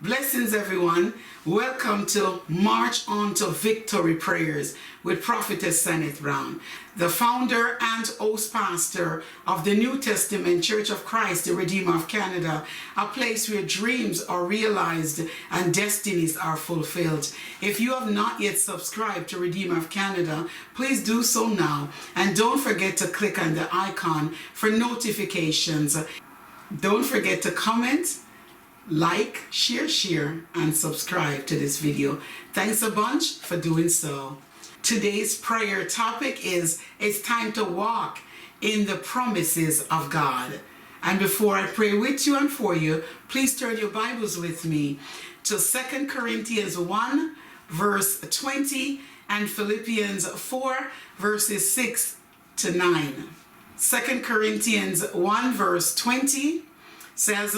Blessings, everyone. Welcome to March On to Victory Prayers with Prophetess Saneth Brown, the founder and host pastor of the New Testament Church of Christ, the Redeemer of Canada, a place where dreams are realized and destinies are fulfilled. If you have not yet subscribed to Redeemer of Canada, please do so now. And don't forget to click on the icon for notifications. Don't forget to comment like, share, share, and subscribe to this video. Thanks a bunch for doing so. Today's prayer topic is It's time to walk in the promises of God. And before I pray with you and for you, please turn your Bibles with me to 2 Corinthians 1, verse 20, and Philippians 4, verses 6 to 9. 2 Corinthians 1, verse 20 says,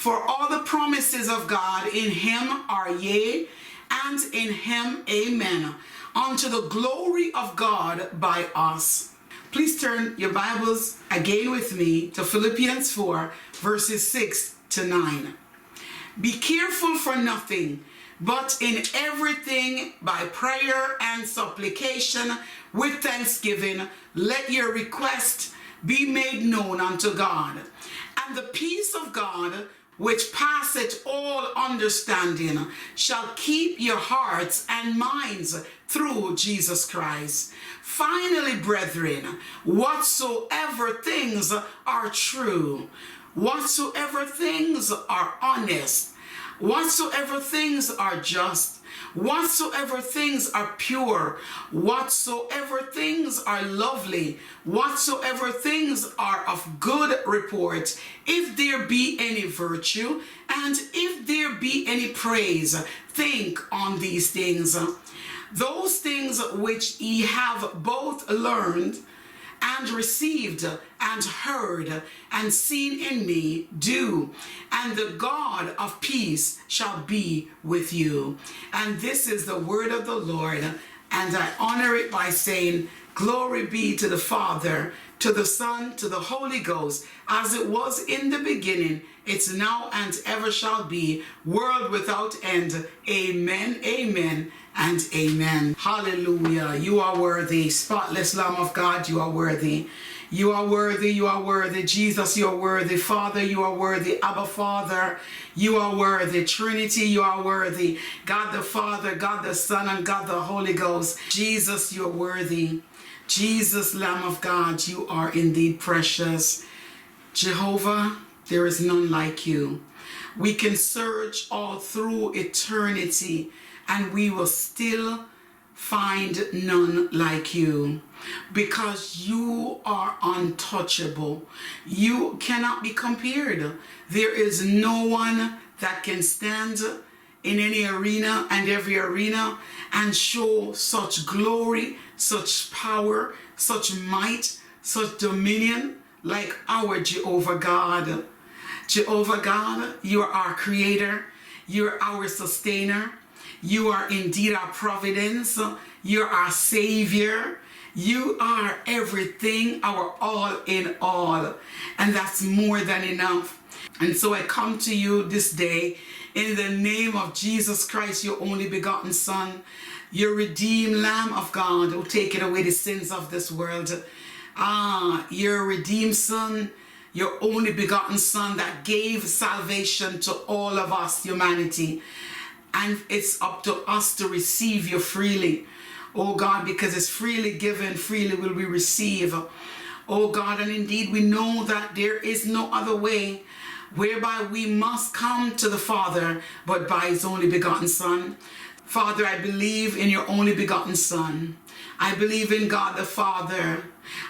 for all the promises of God in him are yea, and in him amen, unto the glory of God by us. Please turn your Bibles again with me to Philippians 4, verses 6 to 9. Be careful for nothing, but in everything by prayer and supplication with thanksgiving, let your request be made known unto God. And the peace of God, which passeth all understanding, shall keep your hearts and minds through Jesus Christ. Finally, brethren, whatsoever things are true, whatsoever things are honest, whatsoever things are just, whatsoever things are pure, whatsoever things are lovely, whatsoever things are of good report, if there be any virtue, and if there be any praise, think on these things. Those things which ye have both learned and received and heard and seen in me do, and the God of peace shall be with you. And this is the word of the Lord, and I honor it by saying, Glory be to the Father, to the Son, to the Holy Ghost, as it was in the beginning, it's now and ever shall be, world without end. Amen, amen, and amen. Hallelujah. You are worthy, spotless Lamb of God, you are worthy. You are worthy, you are worthy. Jesus, you are worthy. Father, you are worthy. Abba, Father, you are worthy. Trinity, you are worthy. God the Father, God the Son, and God the Holy Ghost. Jesus, you are worthy. Jesus, Lamb of God, you are indeed precious. Jehovah, there is none like you. We can search all through eternity and we will still find none like you because you are untouchable. You cannot be compared. There is no one that can stand in any arena and every arena and show such glory, such power, such might, such dominion like our Jehovah God. Jehovah God, you are our creator, you're our sustainer, you are indeed our providence, you're our savior. You are everything, our all in all. And that's more than enough. And so I come to you this day in the name of Jesus Christ, your only begotten Son, your redeemed Lamb of God who taketh away the sins of this world. Ah, your redeemed Son, your only begotten Son that gave salvation to all of us, humanity. And it's up to us to receive you freely. Oh God, because it's freely given, freely will we receive. Oh God, and indeed we know that there is no other way whereby we must come to the Father but by his only begotten Son. Father, I believe in your only begotten Son. I believe in God the Father.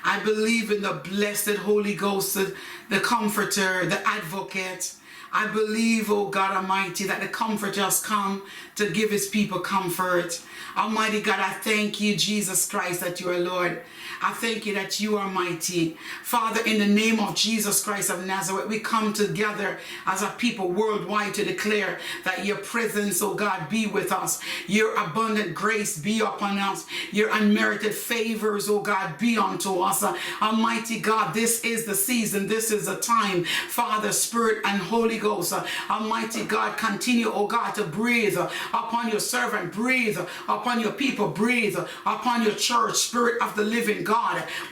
I believe in the blessed Holy Ghost, the Comforter, the Advocate. I believe, oh God Almighty, that the Comforter has come to give his people comfort. Almighty God, I thank you, Jesus Christ, that you are Lord. I thank you that you are mighty. Father, in the name of Jesus Christ of Nazareth, we come together as a people worldwide to declare that your presence, oh God, be with us. Your abundant grace be upon us. Your unmerited favors, oh God, be unto us. Almighty God, this is the season. This is the time. Father, Spirit, and Holy Ghost. Almighty God, continue, oh God, to breathe upon your servant, breathe upon your people, breathe upon your church, Spirit of the living God.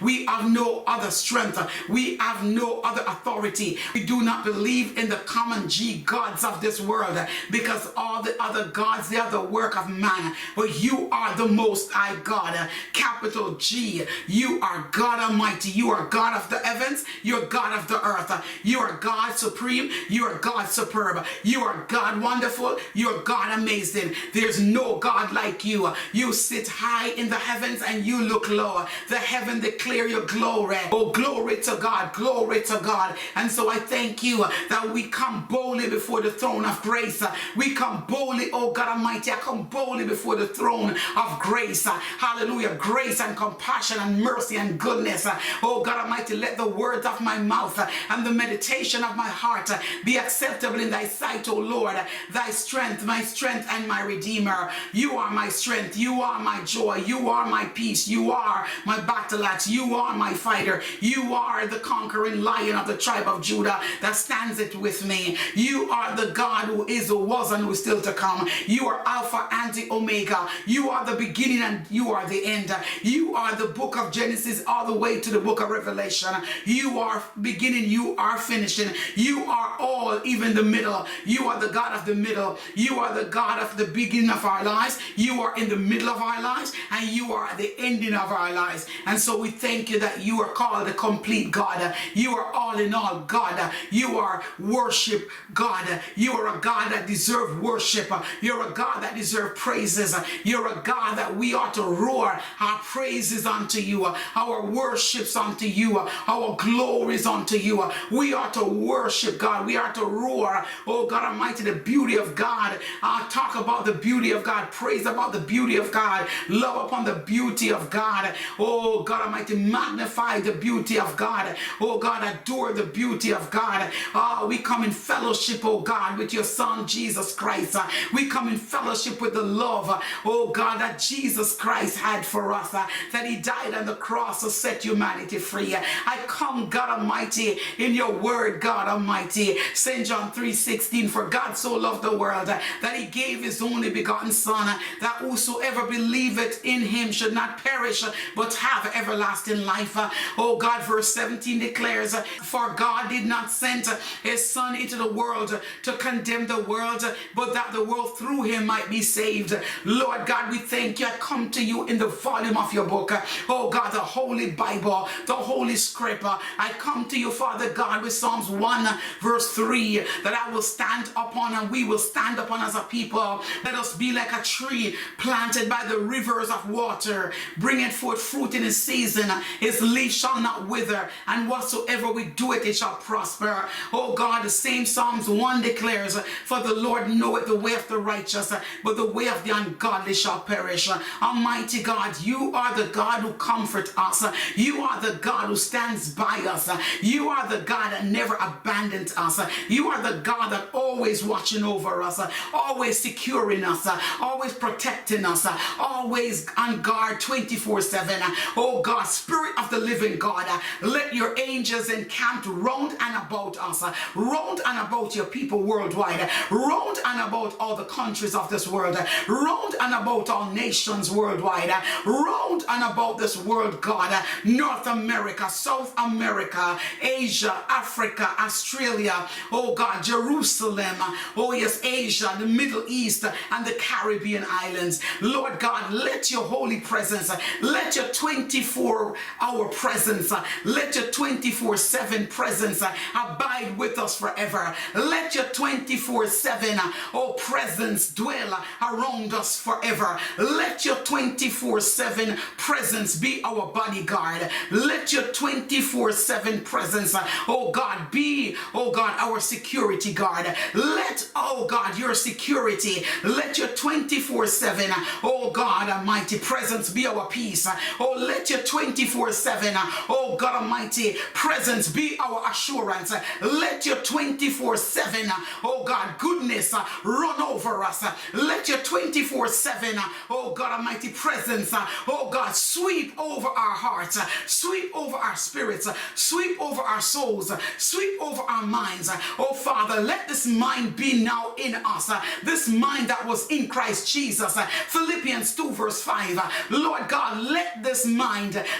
We have no other strength, we have no other authority. We do not believe in the common G gods of this world because all the other gods, they are the work of man. But you are the most high God, capital G. You are God Almighty. You are God of the heavens. You're God of the earth. You are God supreme. You are God superb. You are God wonderful. You are God amazing. There's no God like you. You sit high in the heavens and you look low. The heaven declare your glory. Oh, glory to God. Glory to God. And so I thank you that we come boldly before the throne of grace. We come boldly, oh God Almighty. I come boldly before the throne of grace. Hallelujah. Grace and compassion and mercy and goodness. Oh God Almighty, let the words of my mouth and the meditation of my heart be acceptable in thy sight, O Lord. Thy strength, my strength and my redeemer. You are my strength. You are my joy. You are my peace. You are my battle axe. You are my fighter. You are the conquering lion of the tribe of Judah that stands it with me. You are the God who is, who was, and who is still to come. You are Alpha and the Omega. You are the beginning and you are the end. You are the book of Genesis all the way to the book of Revelation. You are beginning, you are finishing. You are all, even the middle. You are the God of the middle. You are the God of the beginning of our lives. You are in the middle of our lives and you are the ending of our lives. And so we thank you that you are called a complete God. You are all in all God. You are worship God. You are a God that deserves worship. You're a God that deserves praises. You're a God that we ought to roar our praises unto you, our worships unto you, our glories unto you. We ought to worship God. We are to roar, oh God Almighty, the beauty of God. Uh, talk about the beauty of God. Praise about the beauty of God. Love upon the beauty of God. Oh God Almighty, magnify the beauty of God. Oh God, adore the beauty of God. Uh, we come in fellowship, oh God, with your Son Jesus Christ. We come in fellowship with the love, oh God, that Jesus Christ had for us. That he died on the cross to set humanity free. I come, God Almighty, in your word, God Almighty. St. John 3:16, for God so loved the world that he gave his only begotten Son, that whosoever believeth in him should not perish, but have everlasting life. Uh, oh God, verse 17 declares, uh, For God did not send uh, his Son into the world to condemn the world, but that the world through him might be saved. Lord God, we thank you. I come to you in the volume of your book. Oh God, the Holy Bible, the Holy Script. I come to you, Father God, with Psalms 1, verse 3, that I will stand upon and we will stand upon as a people. Let us be like a tree planted by the rivers of water, bringing forth fruit in season. Its leaf shall not wither, and whatsoever we do it, it shall prosper. Oh God, the same Psalms 1 declares, For the Lord knoweth the way of the righteous, but the way of the ungodly shall perish. Almighty God, you are the God who comforts us. You are the God who stands by us. You are the God that never abandons us. You are the God that always watching over us, always securing us, always protecting us, always on guard 24 7. Oh God, Spirit of the living God, uh, let your angels encamp round and about us, uh, round and about your people worldwide, uh, round and about all the countries of this world, round and about all nations worldwide, round and about this world, God, North America, South America, Asia, Africa, Australia, oh God, Jerusalem, oh yes, Asia, the Middle East, and the Caribbean islands. Lord God, let your holy presence, let your 24 hour presence, let your 24 7 presence abide with us forever. Let your 24 7 oh presence dwell around us forever. Let your 24 7 presence be our bodyguard. Let your 24 7 presence, oh God, be, oh God, our security guard. Let, oh God, your security, let your 24 7, oh God Almighty, presence be our peace. Oh, let your 24 7, oh God Almighty, presence be our assurance. Let your 24 7, oh God, goodness uh, run over us. Let your 24 7, oh God Almighty, presence, uh, oh God, sweep over our hearts, uh, sweep over our spirits, sweep over our souls, sweep over our minds. Oh Father, let this mind be now in us. This mind that was in Christ Jesus. Philippians 2 verse 5. Lord God, let this mind,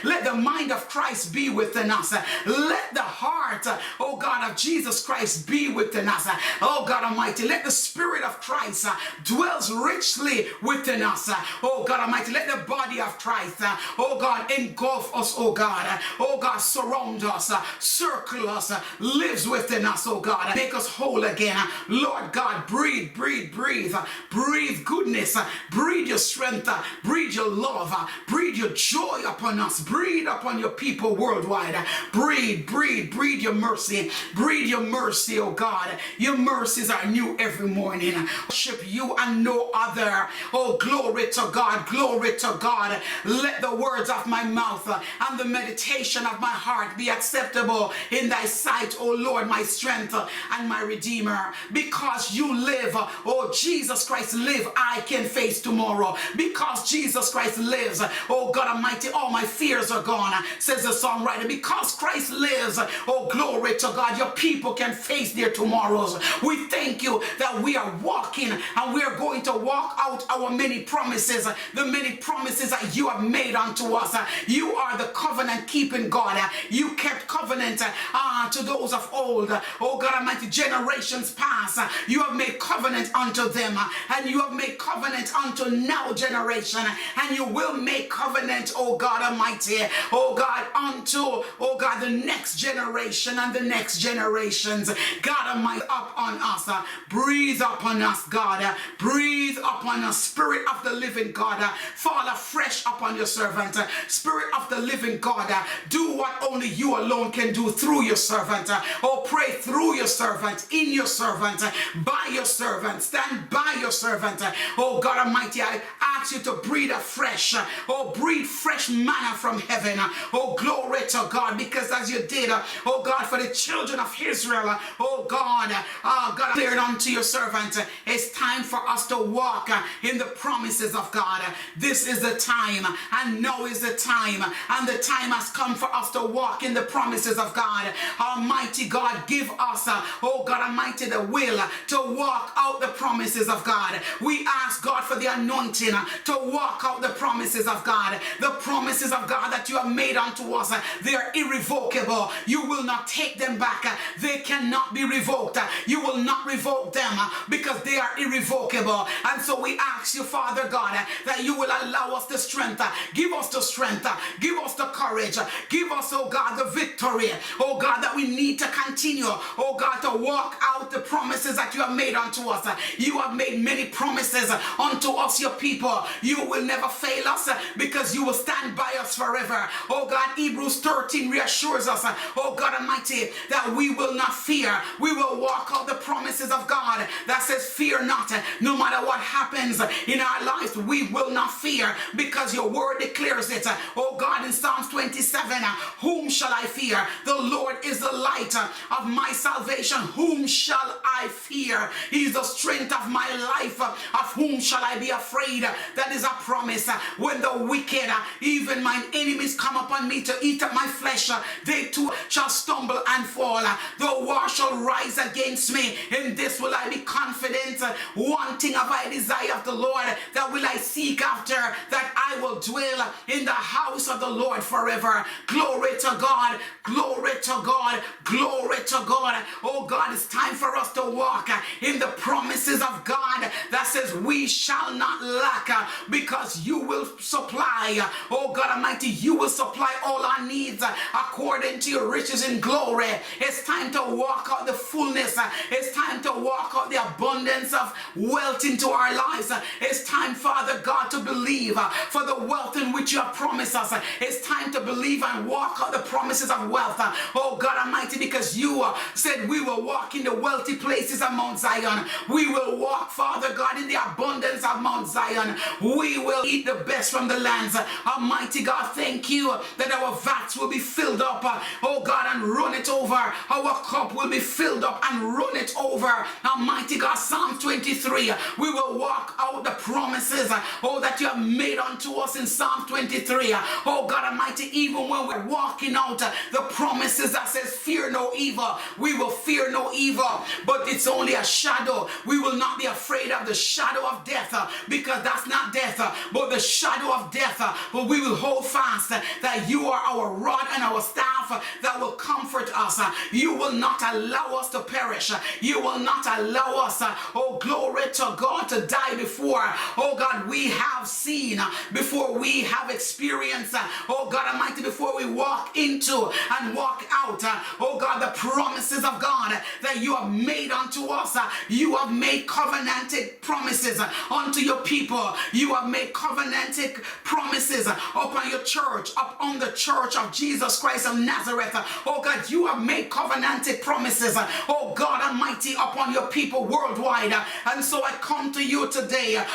let the mind of Christ be within us. Let the heart, oh God, of Jesus Christ be within us. Oh God Almighty, let the Spirit of Christ dwells richly within us. Oh God Almighty, let the body of Christ, oh God, engulf us, oh God. Oh God, surround us, circle us, lives within us, oh God. Make us whole again. Lord God, breathe, breathe, breathe, breathe goodness, breathe your strength, breathe your love, breathe your joy upon us, breathe upon your people worldwide. Breathe, breathe, breathe your mercy, breathe your mercy, oh God. Your mercies are new every morning. Worship you and no other. Oh, glory to God, glory to God. Let the words of my mouth and the meditation of my heart be acceptable in thy sight, oh Lord, my strength and my redeemer. Because you live, oh Jesus Christ live, I can face tomorrow. Because Jesus Christ lives, oh God Almighty, all my fears are gone, says the songwriter. Because Christ lives, oh glory to God, your people can face their tomorrows. We thank you that we are walking and we are going to walk out our many promises, the many promises that you have made unto us. You are the covenant keeping God. You kept covenant uh, to those of old. Oh God Almighty, generations past. You have made covenant unto them and you have made covenant unto now generation and you will make covenant, oh God Almighty, oh God, unto, oh God, the next generation and the next generations. God Almighty, up on us. Breathe upon us, God. Breathe upon us, Spirit of the living God. Fall afresh upon your servant. Spirit of the living God. Do what only you alone can do through your servant. Oh, pray through your servant, in your servant, by your servant. Stand by your servant. Oh, God Almighty, I ask you to breathe afresh. Oh, breathe fresh manna from heaven. Oh, glory to God, because as you did, oh God, for the children of Israel, oh God, oh God, cleared unto your servant. It's time for us to walk in the promises of God. This is the time, and now is the time, and the time has come for us to walk in the promises of God. Almighty God, give us, oh God Almighty, the will to walk out the promises of God. We ask God for the anointing to walk out the promises of God. The promises of God that you have made unto us, they are irrevocable. You will not take them back. They cannot be revoked. You will not revoke them because they are irrevocable. And so we ask you, Father God, that you will allow us the strength. Give us the strength. Give us the courage. Give us, oh God, the victory. Oh God, that we need to continue, oh God, to walk out the promises that you have made unto us. You have made many promises unto us, your people. You will never fail us because you will stand by us forever. Oh God, Hebrews 13 reassures us, oh God Almighty, that we will not fear. We will walk out the promises of God that says, Fear not, no matter what happens in our lives, we will not fear because your word declares it. Oh God, in Psalms 27, whom shall I fear? The Lord is the light of my salvation. Whom shall I fear? He is the strength of my life. Of whom shall I be afraid? That is a promise. When the wicked, even mine enemies, come upon me to eat up my flesh, uh, they too shall stumble and fall. Uh, the war shall rise against me. In this will I be confident. Uh, one thing have I desire of the Lord, that will I seek after, that I will dwell in the house of the Lord forever. Glory to God. Glory to God. Glory to God. Oh God, it's time for us to walk in the promises of God that says we shall not lack because you will supply. Oh God Almighty, you will supply all our needs according to your riches in glory. It's time to walk out the fullness. It's time to walk out the abundance of wealth into our lives. It's time, Father God, to believe for the wealth in which you have promised us. It's time to believe and walk out the promises of wealth. Oh God Almighty, because you said we will walk in the wealthy places of Mount Zion. We will walk, Father God, in the abundance of Mount Zion. We will eat the best from the lands. Almighty God, thank you that our vats will be filled up, oh God, and run it over. Our cup will be filled up and run it over. Almighty God, Psalm 23, we will walk out the promises, oh, that you have made unto us in Psalm 23. Oh God Almighty, even when we're walking out the promises that says, Fear no evil, we will fear no evil, but it's only a shadow. We will not be afraid of the shadow of death because that's not death, but the shadow of death. But we will hold fast that you are our rod and our staff that will comfort us. You will not allow us to perish. You will not allow us, oh glory to God, to die before, oh God, we have seen, before we have experienced, oh God Almighty, before we walk into and walk out, oh God, the promises of God that you have made unto us. You have made covenanted promises unto your people. You have made covenanted promises upon your church, upon the church of Jesus Christ of Nazareth. Oh God, you have made covenanted promises, oh God Almighty, upon your people worldwide. And so I come to you today and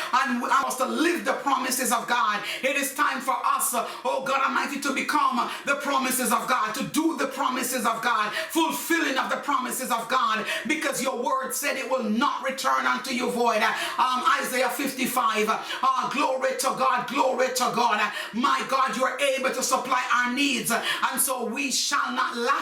I must live the promises of God. It is time for us, oh God Almighty, to become the promises of God, to do the promises of God, fulfilling of the promises of God, because your word said it will not return unto you void. Um, Isaiah 55, uh, glory to God, glory to God. My God, you are able to supply our needs, and so we shall not lack.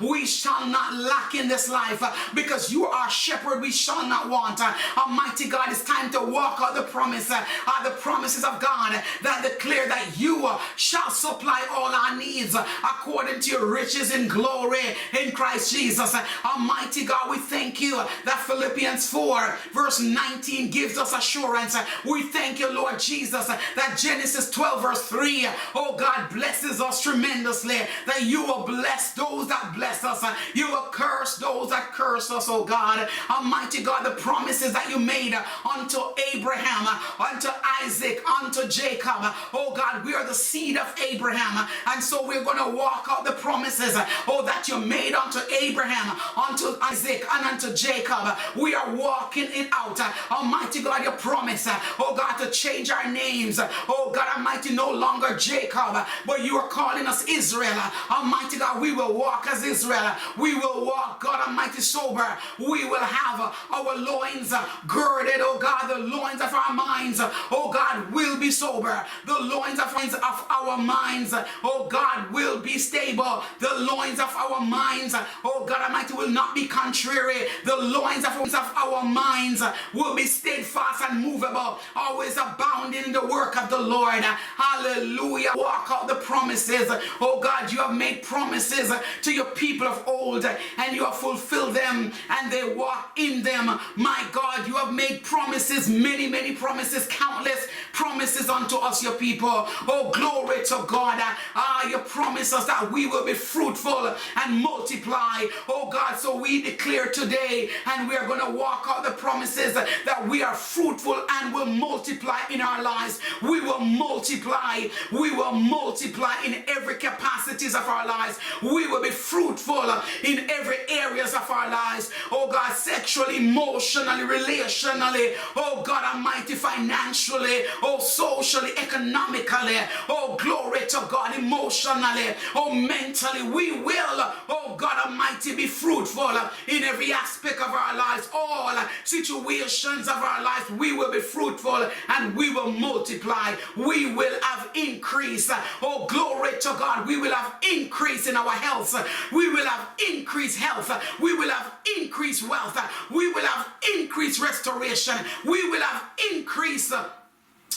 We shall not lack in this life because you are shepherd. We shall not want. Almighty God, it's time to walk out the promise, uh, the promises of God that declare that you shall supply all our needs according to your riches in glory in Christ Jesus. Almighty God, we thank you that Philippians 4 verse 19 gives us assurance. We thank you, Lord Jesus, that Genesis 12 verse 3, oh God, blesses us tremendously, that you will bless those that bless us. You will curse those that curse us, oh God. Almighty God, the promises that you made unto Abraham, unto Isaac, unto Jacob. Oh God, we are the seed of Abraham. And so we're going to walk out the promises, oh, that you made unto Abraham, unto Isaac, and unto Jacob. We are walking it out. Almighty God, your promise, oh God, to change our names. Oh God Almighty, no longer Jacob, but you are calling us Israel. Almighty God, we will walk as Israel. We will walk, God Almighty, sober. We will have our loins girded, oh God, the loins of our minds, oh God, will be sober. The loins of, of our minds, oh God, will be stable. The loins of our minds, oh God Almighty, will not be contrary. The loins of, of our minds will be steadfast and movable, always abounding in the work of the Lord. Hallelujah. Walk out the promises. Oh God, you have made promises to your people of old and you have fulfilled them and they walk in them. My God, you have made promises, many, many promises, countless promises unto us, your people. Oh, glory to God. Ah, you promise us that we will be fruitful and multiply. Oh, God, so we declare today and we are going to walk out the promises that we are fruitful and will multiply in our lives. We will multiply. We will multiply in every capacities of our lives. We will be fruitful in every areas of our lives. Oh, God, sexually, emotionally, relationally. Oh, God Almighty, financially oh, socially, economically, oh, glory to God, emotionally, oh, mentally. We will, oh, God Almighty, be fruitful in every aspect of our lives, all situations of our lives. We will be fruitful and we will multiply. We will have increase. Oh, glory to God. We will have increase in our health. We will have increased health. We will have increased wealth. We will have increased restoration. We will have increased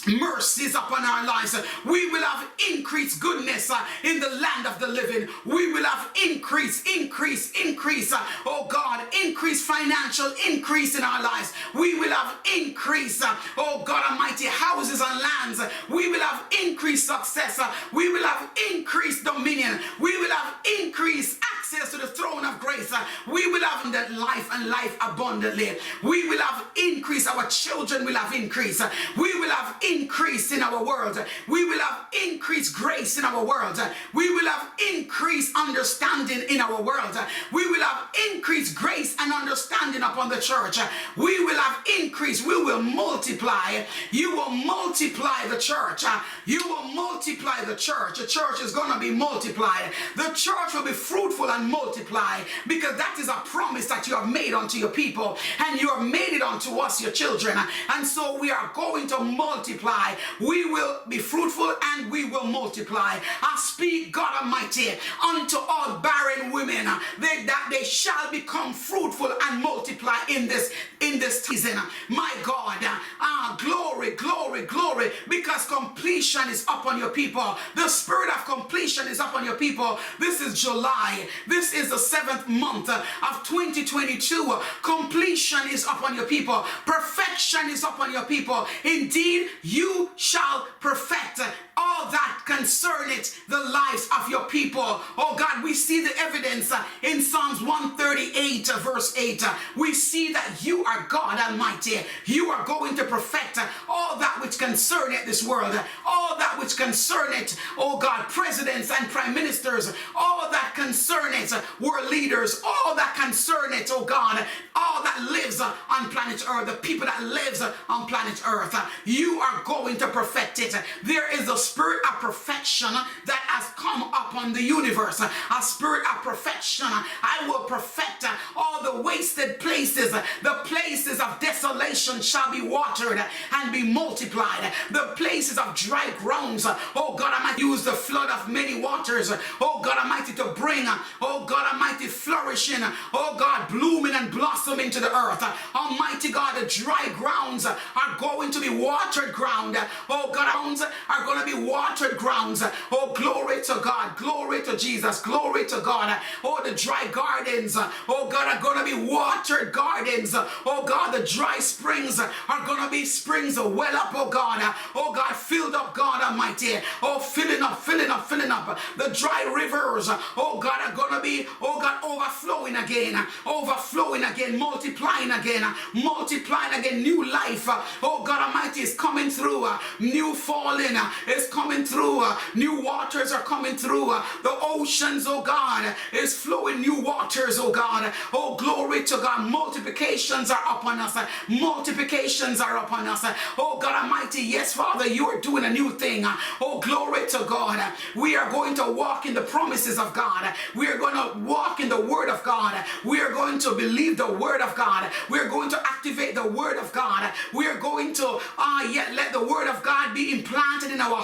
mercies upon our lives. We will have increased goodness uh, in the land of the living. We will have increase, increase, increase. Uh, oh God, increase financial increase in our lives. We will have increase, uh, oh God Almighty, houses and lands. We will have increased success. We will have increased dominion. We will have increased access to the throne of grace. Uh, we will have that life and life abundantly. We will have increase. Our children will have increase. We will have increase in our world. We will have increased grace in our world. We will have increased understanding in our world. We will have increased grace and understanding upon the church. We will have increase. We will multiply. You will multiply the church. You will multiply the church. The church is going to be multiplied. The church will be fruitful multiply because that is a promise that you have made unto your people and you have made it unto us, your children. And so we are going to multiply. We will be fruitful and we will multiply. I speak, God Almighty, unto all barren women they, that they shall become fruitful and multiply in this in this season. My God, ah, glory, glory, glory, because completion is upon your people. The spirit of completion is upon your people. This is July. This is the seventh month of 2022. Completion is upon your people. Perfection is upon your people. Indeed, you shall perfect all that concerneth the lives of your people. Oh God, we see the evidence uh, in Psalms 138, uh, verse 8. Uh, we see that you are God Almighty. You are going to perfect all that which concerneth this world, all that which concerneth, oh God, presidents and prime ministers, all that concerneth world leaders, all that concerneth, oh God, all that lives on planet Earth, the people that lives on planet Earth. You are going to perfect it. There is a spirit of perfection that has come upon the universe. A spirit of perfection. I will perfect all the wasted places. The places of desolation shall be watered and be multiplied. The places of dry grounds. Oh God Almighty, use the flood of many waters. Oh God Almighty, to bring, oh God Almighty, flourishing. Oh God, blooming and blossoming to the earth. Almighty God, the dry grounds are going to be watered ground. Oh God, grounds are going to be watered grounds. Oh, glory to God. Glory to Jesus. Glory to God. Oh, the dry gardens. Oh, God, are going to be watered gardens. Oh, God, the dry springs are going to be springs of well up, oh God. Oh, God, filled up, God Almighty. Oh, filling up, filling up, filling up. The dry rivers, oh, God, are going to be, oh, God, overflowing again. Overflowing again. Multiplying again. Multiplying again. New life. Oh, God Almighty is coming through. New falling is coming through. New waters are coming through. The oceans, oh God, is flowing new waters, oh God. Oh, glory to God. Multiplications are upon us. Multiplications are upon us. Oh God Almighty, yes, Father, you are doing a new thing. Oh, glory to God. We are going to walk in the promises of God. We are going to walk in the word of God. We are going to believe the word of God. We are going to activate the word of God. We are going to, ah, uh, yet let the word of God be implanted in our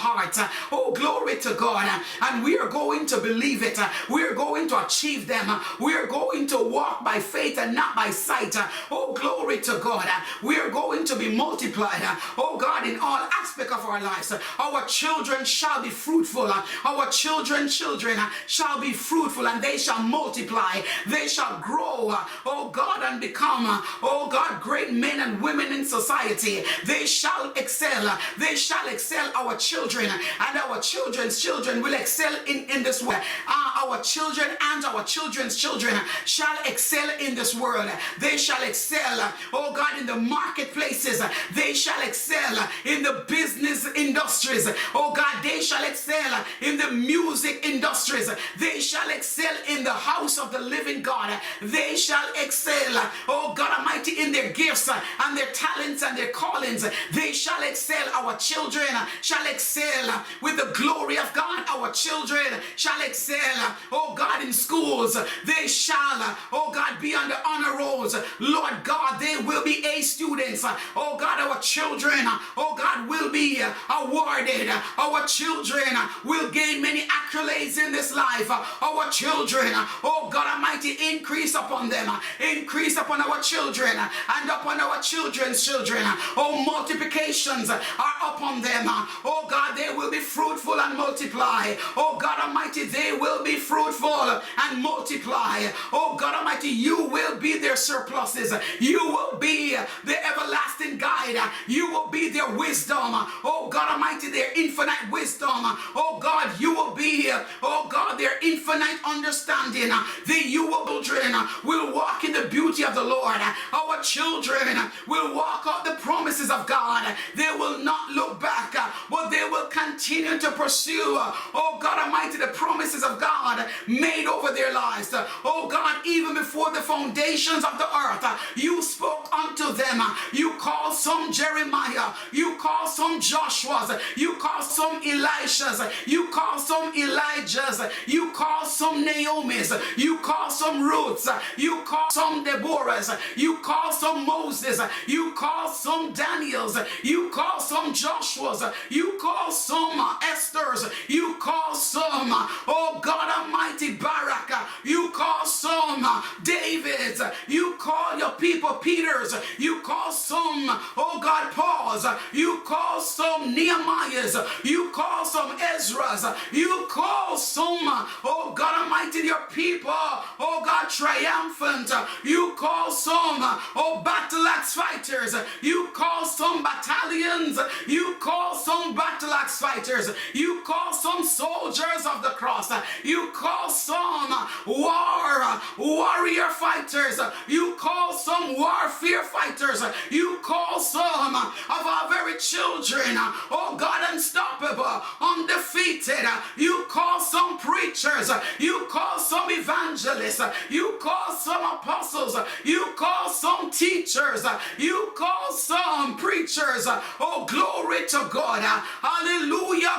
Oh, glory to God. And we are going to believe it. We are going to achieve them. We are going to walk by faith and not by sight. Oh, glory to God. We are going to be multiplied. Oh, God, in all aspect of our lives. Our children shall be fruitful. Our children, children shall be fruitful and they shall multiply. They shall grow. Oh, God, and become, oh, God, great men and women in society. They shall excel. They shall excel our children and our children's children will excel in, in this world. Uh, our children and our children's children shall excel in this world. They shall excel, oh God, in the marketplaces. They shall excel in the business industries. Oh God, they shall excel in the music industries. They shall excel in the house of the living God. They shall excel, oh God Almighty, in their gifts and their talents and their callings. They shall excel. Our children shall excel with the glory of God. Our children shall excel, oh God, in schools. They shall, oh God, be on the honor rolls. Lord God, they will be A students. Oh God, our children, oh God, will be awarded. Our children will gain many accolades in this life. Our children, oh God Almighty, increase upon them, increase upon our children and upon our children's children. Oh, multiplications are upon them. Oh God, they will be fruitful and multiply. Oh God Almighty, they will be fruitful and multiply. Oh God Almighty, you will be their surpluses. You will be the everlasting guide. You will be their wisdom. Oh God Almighty, their infinite wisdom. Oh God, you will be, oh God, their infinite understanding. The you will children will walk in the beauty of the Lord. Our children will walk out the promises of God. They will not look back, but they will continue to pursue, oh God Almighty, the promises of God made over their lives. Oh God, even before the foundations of the earth, you spoke unto them. You called some Jeremiah. You called some Joshua's. You called some Elishas. You called some Elijah's. You called some Naomi's. You called some Ruth's. You called some Deborah's. You called some Moses. You called some Daniel's. You called some Joshua's. You called some Esther's. You called some, oh God Almighty, Barak. You called some David's. You call your people Peter's. You call some, oh God, Paul's. You call some Nehemiah's. You call some Ezra's. You call some, oh God Almighty, your people, oh God, triumphant. You call some, oh battle axe fighters. You call some battalions. You call some battle fighters. You call some soldiers of the cross. You call some war, warrior fighters. You call some warfare fighters. You call some of our very children, oh God, unstoppable, undefeated. You call some preachers. You call some evangelists. You call some apostles. You call some teachers. You call some preachers. Oh, glory to God. Hallelujah.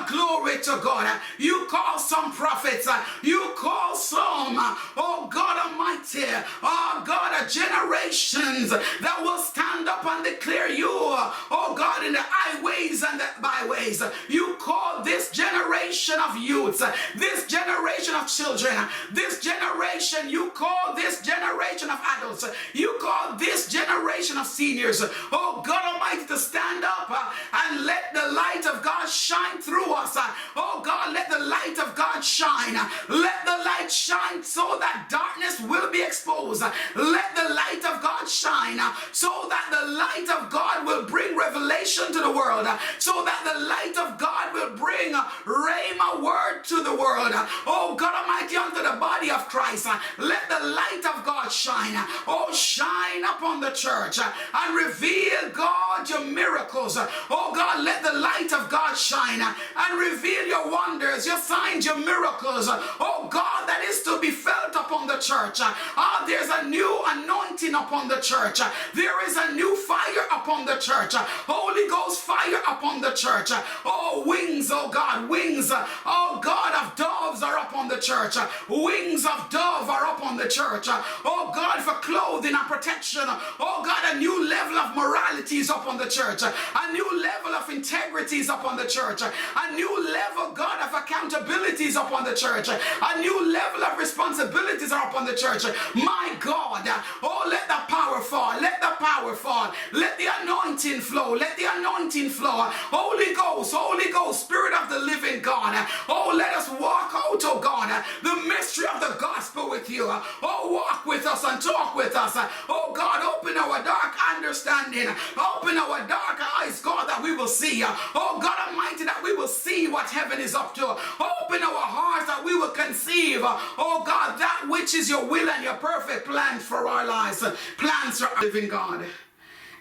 Glory to God. You call some prophets. You call some, oh God Almighty, oh God, generations that will stand up and declare you, oh God, in the highways and the byways. You call this generation of youths, this generation of children, this generation, you call this generation of adults, you call this generation of seniors, oh God Almighty, to stand up and let the light of God shine through us. Oh God, let the light of God shine. Let the light shine so that darkness will be exposed. Let the light of God shine so that the light of God will bring revelation to the world. So that the light of God will bring Rhema word to the world. Oh God Almighty, unto the body of Christ. Let the light of God shine. Oh, shine upon the church and reveal, God, your miracles. Oh, God, let the light of God shine and reveal your wonders, your signs, your miracles. Oh, God, that is to be felt upon the church. Ah, there's a new anointing upon the church. There is a new fire upon the church. Holy Ghost fire upon the church. Oh, wings, oh God, wings. Oh, God, of doves are upon the church. Wings of dove are upon the church. Oh, God, for clothing and protection. Oh, God, a new level of morality is upon the church. A new level of integrity is upon the church. A new level, God, of accountability is upon the church. A new level of responsibilities are upon the church. My God, oh, let the power fall. Let the power fall. Let the anointing flow. Let the anointing flow. Holy Ghost, Holy Ghost, Spirit of the living God. Oh, let us walk out, oh God, the mystery of the gospel with you. Oh, walk with us and talk with us. Oh, God, open our dark understanding. Open our dark eyes, God, that we will see. Oh, God Almighty, that we will see what heaven is up to. Open our hearts that we will conceive, oh, God, that which is your will and your perfect plan for our lives. Plans for our living God.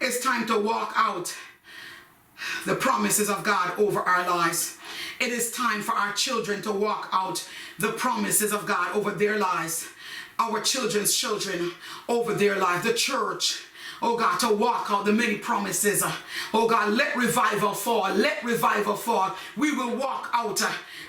It's time to walk out the promises of God over our lives. It is time for our children to walk out the promises of God over their lives, our children's children over their lives, the church. Oh God, to walk out the many promises. Oh God, let revival fall. Let revival fall. We will walk out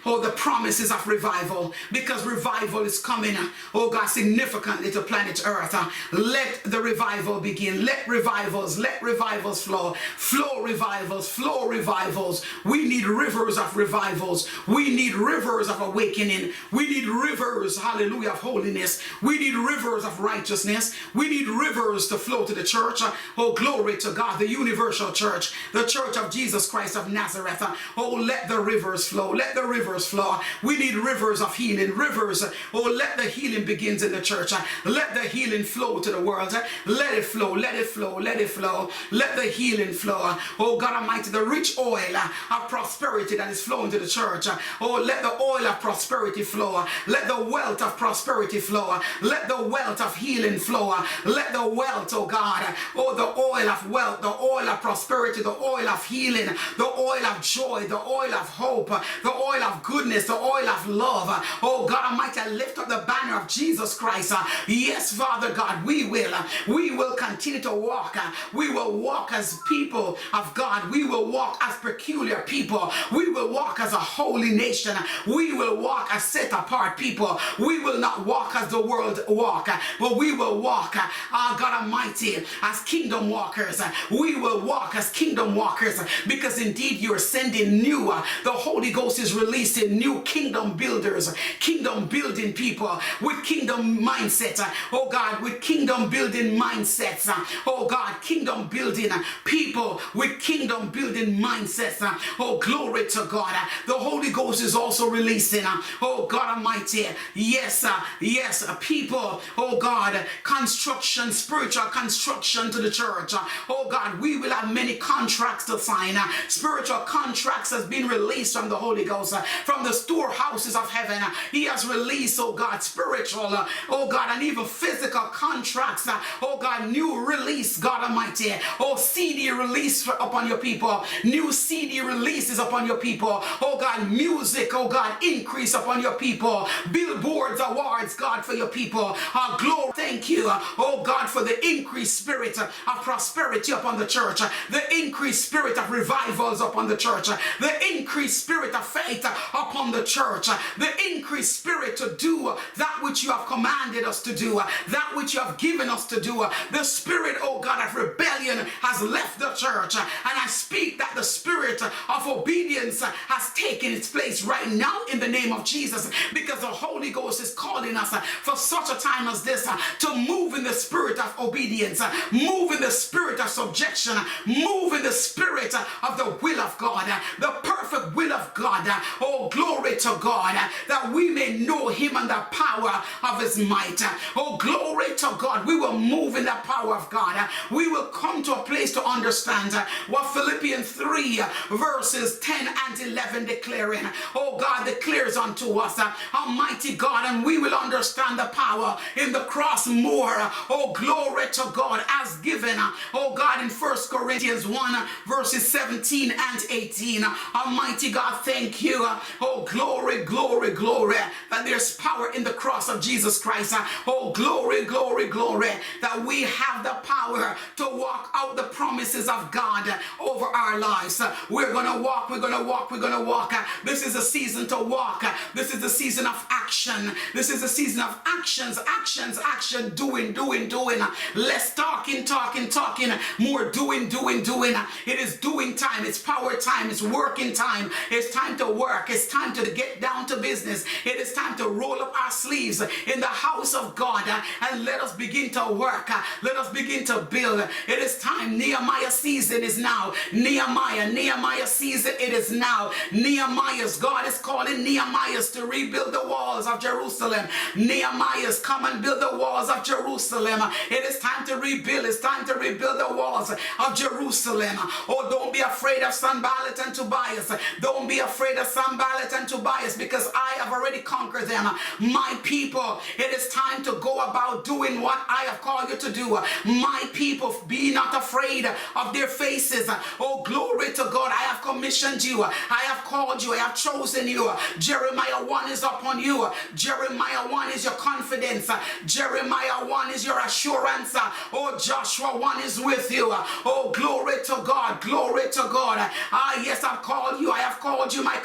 oh, the promises of revival because revival is coming, oh God, significantly to planet Earth. Let the revival begin. Let revivals, let revivals flow. Flow revivals, flow revivals. We need rivers of revivals. We need rivers of awakening. We need rivers, hallelujah, of holiness. We need rivers of righteousness. We need rivers to flow to the church. Oh, glory to God, the universal church, the church of Jesus Christ of Nazareth. Oh, let the rivers flow. Let the rivers flow. We need rivers of healing. Rivers. Oh, let the healing begins in the church. Let the healing flow to the world. Let it flow. Let it flow. Let it flow. Let the healing flow. Oh, God Almighty, the rich oil of prosperity that is flowing to the church. Oh, let the oil of prosperity flow. Let the wealth of prosperity flow. Let the wealth of healing flow. Let the wealth, oh God, oh, the oil of wealth, the oil of prosperity, the oil of healing, the oil of joy, the oil of hope, the oil of goodness, the oil of love. Oh God Almighty, I lift up the banner of Jesus Christ. Yes, Father God, we will. We will continue to walk. We will walk as people of God. We will walk as peculiar people. We will walk as a holy nation. We will walk as set apart people. We will not walk as the world walk, but we will walk, uh, God Almighty, as kingdom walkers. We will walk as kingdom walkers because indeed you're sending new. The Holy Ghost is releasing new kingdom builders, kingdom building people with kingdom mindset. Uh, oh God, with kingdom building mindsets. Uh, oh God, kingdom building people with kingdom building mindsets. Oh, glory to God. The Holy Ghost is also releasing. Oh God Almighty. Yes, yes, people. Oh God, construction, spiritual construction to the church. Oh God, we will have many contracts to sign. Spiritual contracts has been released from the Holy Ghost, from the storehouses of heaven. He has released, oh God, spiritual, uh, oh God, and even physical contracts. Uh, oh God, new release, God Almighty. Oh, CD release upon your people. New CD releases upon your people. Oh God, music, oh God, increase upon your people. Billboards, awards, God, for your people. Our glory, thank you, oh God, for the increased spirit of prosperity upon the church, the increased spirit of revivals upon the church, the increased spirit of faith upon the church, uh, the increased spirit to do uh, that which you have commanded us to do, uh, that which you have given us to do. The spirit, oh God, of rebellion has left the church, and I speak that the spirit of obedience has taken its place right now in the name of Jesus because the Holy Ghost is calling us for such a time as this to move in the spirit of obedience, move in the spirit of subjection, move in the spirit of the will of God, the perfect will of God. Oh, Oh, glory to God, that we may know Him and the power of His might. Oh, glory to God, we will move in the power of God. We will come to a place to understand what Philippians 3 verses 10 and 11 declaring. Oh, God declares unto us, Almighty God, and we will understand the power in the cross more. Oh, glory to God, as given, oh God, in First Corinthians 1, verses 17 and 18. Almighty God, thank you. Oh, glory, glory, glory, that there's power in the cross of Jesus Christ. Oh, glory, glory, glory, that we have the power to walk out the promises of God over our lives. We're going to walk, we're going to walk, we're going to walk. This is a season to walk. This is a season of action. This is a season of actions, actions, action, doing, doing, doing. Less talking, talking, talking, more doing, doing, doing. It is doing time. It's power time. It's working time. It's time to work. It's time to get down to business. It is time to roll up our sleeves in the house of God uh, and let us begin to work. Uh, let us begin to build. It is time. Nehemiah season is now. Nehemiah, Nehemiah season it is now. Nehemiah's God is calling Nehemiah's to rebuild the walls of Jerusalem. Nehemiah's come and build the walls of Jerusalem. It is time to rebuild. It's time to rebuild the walls of Jerusalem. Oh, don't be afraid of Sanballat and Tobias. Don't be afraid of Sanballat and Tobias because I have already conquered them. My people, it is time to go about doing what I have called you to do. My people, be not afraid of their faces. Oh, glory to God. I have commissioned you. I have called you. I have chosen you. Jeremiah 1 is upon you. Jeremiah 1 is your confidence. Jeremiah 1 is your assurance. Oh, Joshua 1 is with you. Oh, glory to God. Glory to God. Ah, yes, I've called you. I have called you my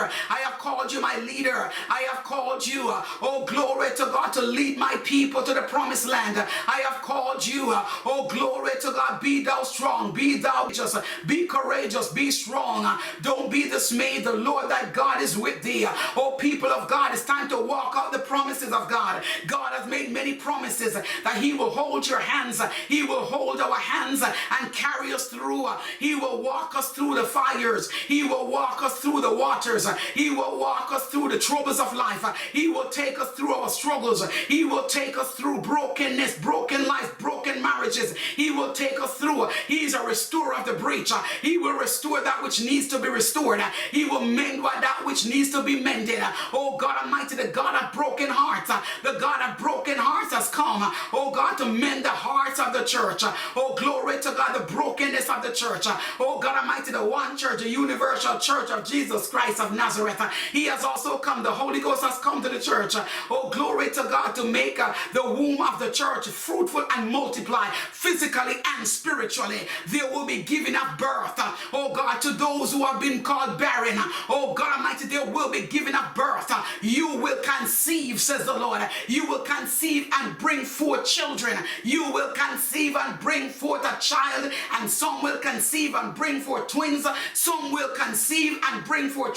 I have called you my leader. I have called you. Uh, oh, glory to God to lead my people to the promised land. I have called you. Uh, oh, glory to God. Be thou strong. Be thou just. Uh, be courageous. Be strong. Don't be dismayed. The Lord thy God is with thee. Oh, people of God, it's time to walk out the promises of God. God has made many promises that He will hold your hands. He will hold our hands and carry us through. He will walk us through the fires. He will walk us through the waters. He will walk us through the troubles of life. He will take us through our struggles. He will take us through brokenness, broken life, broken marriages. He will take us through. He is a restorer of the breach. He will restore that which needs to be restored. He will mend that which needs to be mended. Oh God Almighty, the God of broken hearts, the God of broken hearts has come. Oh God, to mend the hearts of the church. Oh glory to God, the brokenness of the church. Oh God Almighty, the one church, the universal church of Jesus Christ of Nazareth. He has also come. The Holy Ghost has come to the church. Oh glory to God to make uh, the womb of the church fruitful and multiply physically and spiritually. There will be giving of birth. Oh God, to those who have been called barren. Oh God Almighty, there will be giving of birth. You will conceive, says the Lord. You will conceive and bring forth children. You will conceive and bring forth a child, and some will conceive and bring forth twins. Some will conceive and bring forth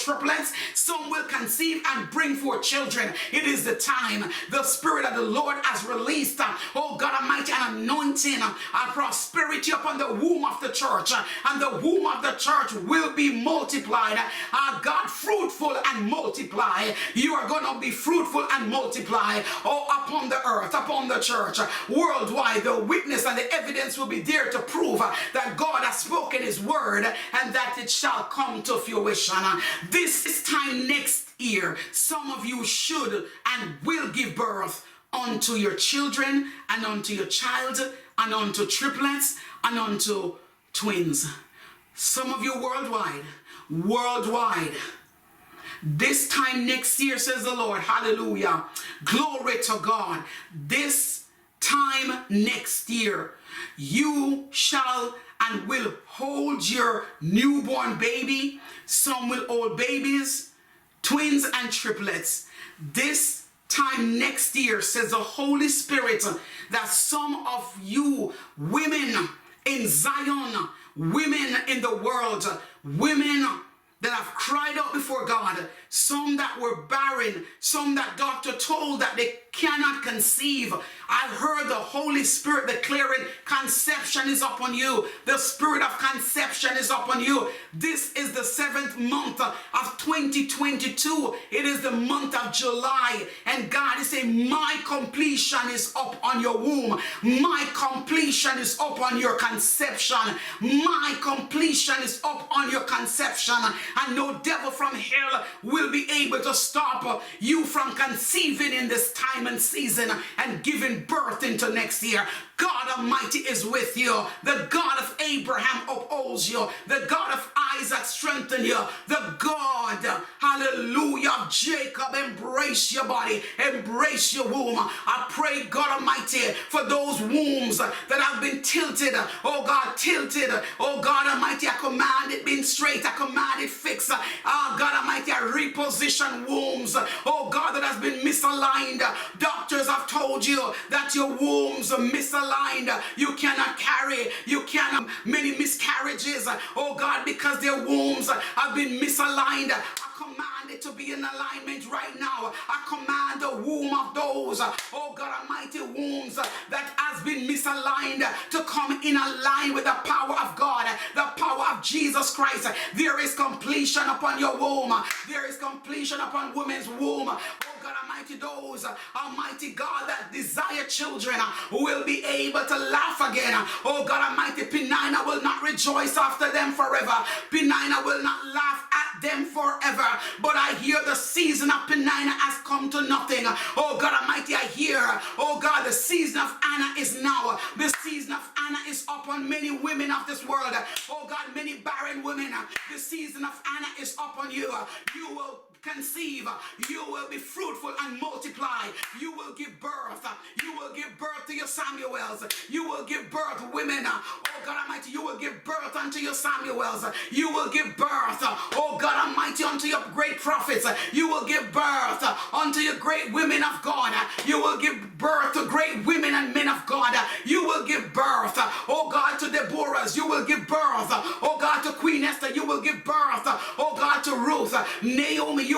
Some will conceive and bring forth children. It is the time the Spirit of the Lord has released, uh, oh God Almighty, an anointing, uh, a prosperity upon the womb of the church, uh, and the womb of the church will be multiplied. Our God, fruitful and multiply. You are going to be fruitful and multiply, oh, upon the earth, upon the church, worldwide. The witness and the evidence will be there to prove that God has spoken His word and that it shall come to fruition. This is time next year. Some of you should and will give birth unto your children and unto your child and unto triplets and unto twins. Some of you worldwide, worldwide. This time next year, says the Lord, hallelujah. Glory to God. This time next year, you shall and will hold your newborn baby. Some will hold babies, twins, and triplets. This time next year, says the Holy Spirit, that some of you women in Zion, women in the world, women that have cried out before God, some that were barren, some that doctor told that they cannot conceive. I heard the Holy Spirit declaring conception is upon you. The spirit of conception is upon you. This is the seventh month of 2022. It is the month of July. And God is saying, My completion is up on your womb. My completion is up on your conception. My completion is up on your conception. And no devil from hell will be able to stop you from conceiving in this time and season and giving birth into next year. God Almighty is with you. The God of Abraham upholds you. The God of Isaac strengthen you. The God, hallelujah, Jacob embrace your body, embrace your womb. I pray, God Almighty, for those wombs that have been tilted. Oh God, tilted. Oh God Almighty, I command it being straight. I command it fixed. Oh God Almighty, I reposition wombs. Oh God, that has been misaligned. Doctors have told you that your wombs are misaligned misaligned. You cannot carry. You cannot many miscarriages. Oh God, because their wombs have been misaligned. It to be in alignment right now. I command the womb of those, oh God Almighty, wombs that has been misaligned to come in line with the power of God, the power of Jesus Christ. There is completion upon your womb. There is completion upon women's womb. Oh God Almighty, those, Almighty God, that desire children will be able to laugh again. Oh God Almighty, Penina will not rejoice after them forever. Penina will not laugh at them forever. But I hear the season of Penina has come to nothing. Oh God Almighty, I hear, oh God, the season of Anna is now. The season of Anna is upon many women of this world. Oh God, many barren women. The season of Anna is upon you. You will conceive, you will be fruitful and multiply. You will give birth. You will give birth to your Samuels. You will give birth, women. Oh God Almighty, you will give birth unto your Samuels. You will give birth, oh God Almighty, unto your great prophets. You will give birth unto your great women of God. You will give birth to great women and men of God. You will give birth, oh God, to Deborahs. You will give birth, oh God, to Queen Esther. You will give birth, oh God, to Ruth. Naomi, you,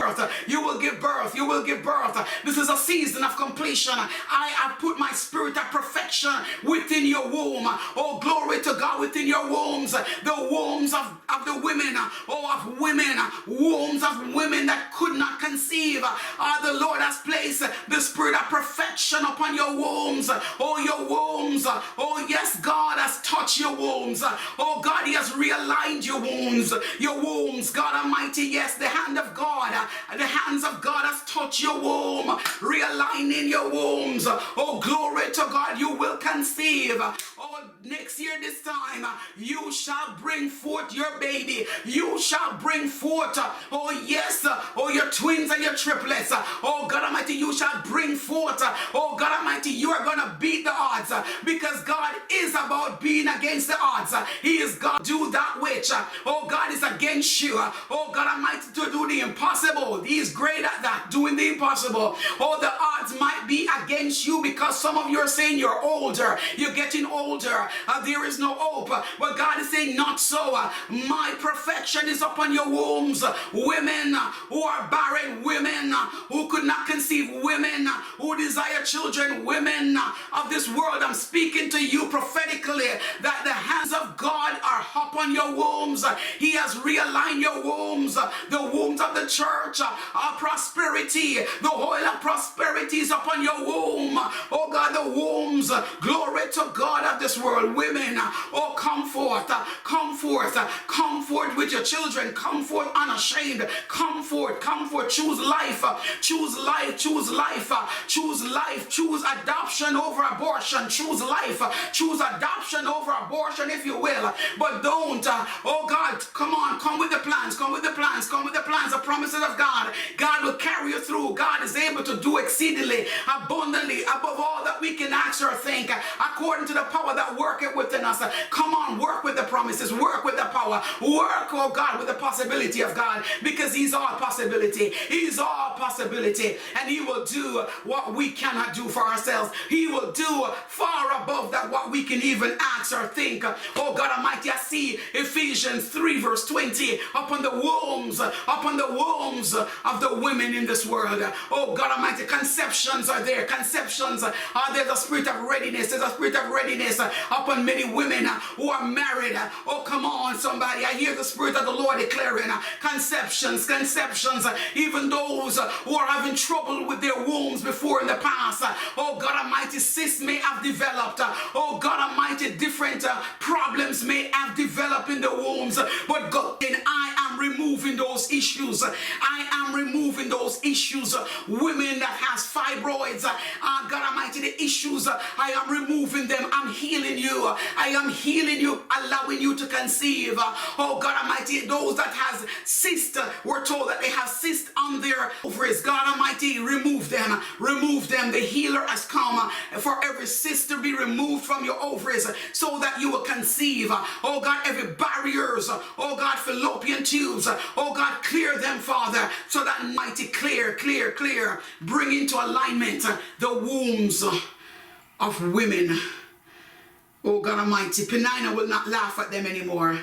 you will give birth. You will give birth. This is a season of completion. I have put my spirit of perfection within your womb. Oh, glory to God within your wombs. The wombs of, of the women, oh, of women, wombs of women that could not conceive. Uh, the Lord has placed the spirit of perfection upon your wombs. Oh, your wombs. Oh, yes, God has touched your wombs. Oh, God, He has realigned your wombs. Your wombs, God Almighty. Yes, the hand of God, the hands of God has touched your womb, realigning your wombs. Oh, glory to God, you will conceive. Oh, next year, this time, you shall bring forth your baby. You shall bring forth, oh, yes, oh, your twins and your triplets. Oh, God Almighty, you shall bring forth, oh, God Almighty, you are going to beat the odds because God is about being against the odds. He is God, do that which, oh, God is against you. Oh, God Almighty, to do the impossible. He is great at that, doing the impossible. Oh, the odds might be against you because some of you are saying you're older, you're getting older, uh, there is no hope. But God is saying, not so. Uh, my perfection is upon your wombs. Women who are barren, women who could not conceive, women who desire children, women of this world. I'm speaking to you prophetically that the hands of God are upon your wombs. He has realigned your wombs, the wombs of the church, Uh, our prosperity, the oil of prosperity is upon your womb. Oh God, the wombs, glory to God of this world. Women, uh, oh come forth, uh, come forth, come forth with your children, come forth unashamed, come forth, come forth, choose life, choose life, choose life, choose life, choose adoption over abortion, choose life, choose adoption over abortion if you will, but don't, oh God, come on, come with the plans, come with the plans, come with the plans, the promises of God. God will carry you through. God is able to do exceedingly, abundantly, above all that we can ask or think, according to the power that worketh within us. Come on, work with the promises, work with the power, work, oh God, with the possibility of God, because He's all possibility. He's all possibility, and He will do what we cannot do for ourselves. He will do far above that what we can even ask or think. Oh God Almighty, I see Ephesians 3, verse 20, upon the wombs, upon the wombs of the women in this world. Oh God Almighty, conceptions are there. Conceptions are there. The spirit of readiness. There's a spirit of readiness upon many women who are married. Oh, come on, somebody. I hear the spirit of the Lord declaring conceptions, conceptions, even those who are having trouble with their wombs before in the past. Oh God Almighty, cysts may have developed. Oh God Almighty, different uh, problems may have developed in the wombs. But God, and I am removing those issues. I am removing those issues. Women that has fibroids, uh, God Almighty, the issues, I am removing them. I'm healing you. I am healing you, allowing you to conceive. Oh God Almighty, those that has cyst, we're told that they have cyst on their ovaries. God Almighty, remove them. Remove them. The healer has come for every cyst to be removed from your ovaries so that you will conceive. Oh God, every barriers, oh God, fallopian tubes, oh God, clear them, Father, so that mighty clear, clear, clear, bring into alignment the wombs of women. Oh God Almighty, Penina will not laugh at them anymore.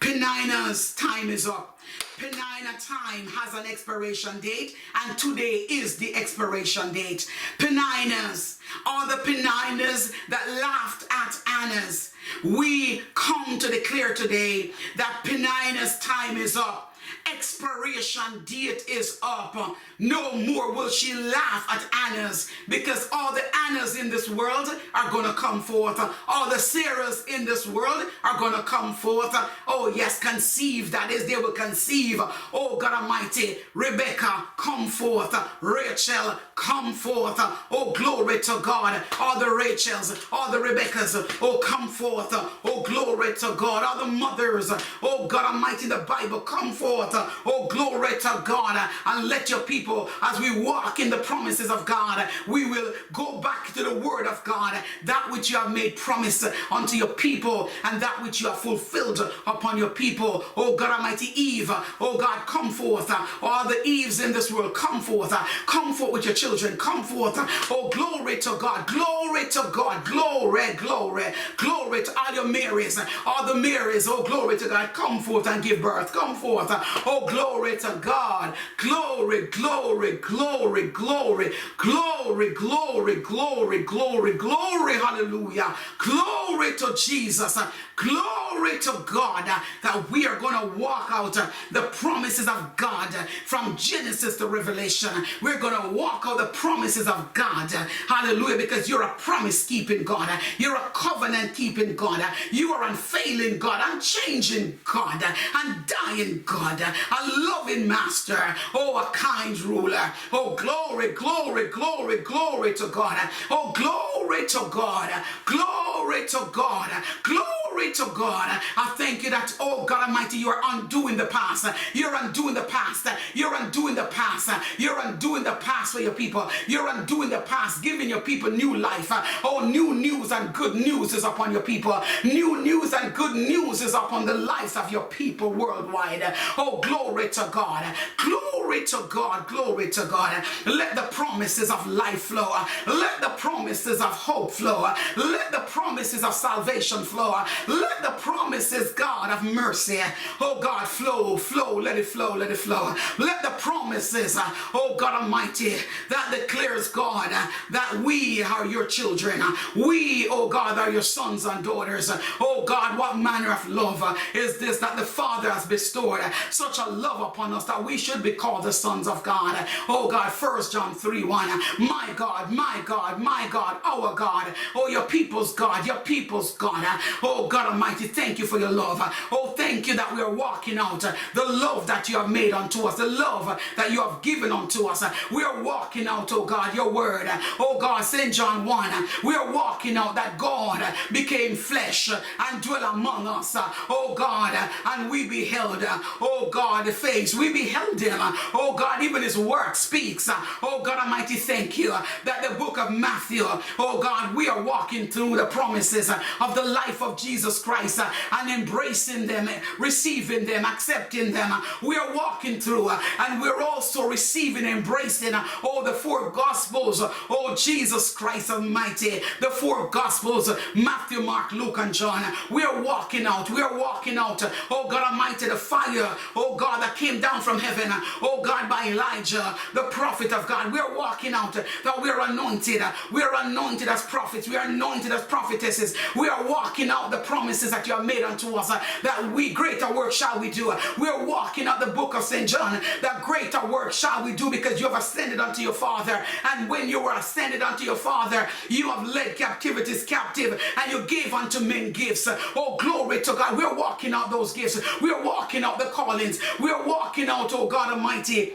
Penina's time is up. Penina time has an expiration date, and today is the expiration date. Peninas, all the Peninas that laughed at Anna's, we come to declare today that Penina's time is up expiration date is up. No more will she laugh at Annas because all the Annas in this world are going to come forth. All the Sarahs in this world are going to come forth. Oh, yes, conceive. That is, they will conceive. Oh, God Almighty. Rebecca, come forth. Rachel, come forth. Oh, glory to God. All the Rachels, all the Rebeccas, oh, come forth. Oh, glory to God. All the mothers, oh, God Almighty, the Bible, come forth. Oh, glory to God. And let your people, as we walk in the promises of God, we will go back to the word of God, that which you have made promise unto your people, and that which you have fulfilled upon your people. Oh, God Almighty, Eve, oh God, come forth. All the Eves in this world, come forth. Come forth with your children. Come forth. Oh, glory to God. Glory to God. Glory, glory, glory to all your Marys. All the Marys, oh, glory to God. Come forth and give birth. Come forth. Oh, glory to God. Glory, glory, glory, glory, glory, glory, glory, glory, glory. Hallelujah. Glory to Jesus. Glory to God that we are going to walk out the promises of God from Genesis to Revelation. We're going to walk out the promises of God. Hallelujah. Because you're a promise keeping God. You're a covenant keeping God. You are unfailing God, unchanging God, undying God, a loving master. Oh, a kind ruler. Oh, glory, glory, glory, glory to God. Oh, glory to God. Glory to God. Glory to God. I thank you that, oh God Almighty, you are undoing the past. You're undoing the past. You're undoing the past. You're undoing the past for your people. You're undoing the past, giving your people new life. Oh, new news and good news is upon your people. New news and good news is upon the lives of your people worldwide. Oh, glory to God. Glory to God. Glory to God. Let the promises of life flow. Let the promises of hope flow. Let the promises of salvation flow. Let the promises, God, of mercy, oh God, flow, flow, let it flow, let it flow. Let the promises, uh, oh God Almighty, that declares, God, uh, that we are your children. We, oh God, are your sons and daughters. Oh God, what manner of love uh, is this that the Father has bestowed? Such a love upon us that we should be called the sons of God. Oh God, First John 3 1. My God, my God, my God, our God. Oh, your people's God, your people's God. Oh God Almighty, thank you for your love. Oh, thank you that we are walking out the love that you have made unto us, the love that you have given unto us. We are walking out, oh God, your word. Oh God, St. John 1, we are walking out that God became flesh and dwell among us. Oh God, and we beheld, oh God, the face. We beheld him. Oh God, even his work speaks. Oh God Almighty, thank you that the book of Matthew, oh God, we are walking through the promises of the life of Jesus Christ uh, and embracing them, receiving them, accepting them. We are walking through uh, and we're also receiving, embracing uh, all the four gospels. Oh, Jesus Christ Almighty, the four gospels Matthew, Mark, Luke, and John. We are walking out. We are walking out. Oh, God Almighty, the fire, oh God, that came down from heaven. Oh, God, by Elijah, the prophet of God. We are walking out that we are anointed. We are anointed as prophets. We are anointed as prophetesses. We are walking out the promises that you have made unto us, uh, that we greater work shall we do. We're walking out the book of St. John, that greater work shall we do because you have ascended unto your Father. And when you were ascended unto your Father, you have led captivities captive and you gave unto men gifts. Oh, glory to God. We're walking out those gifts. We're walking out the callings. We're walking out, oh God Almighty,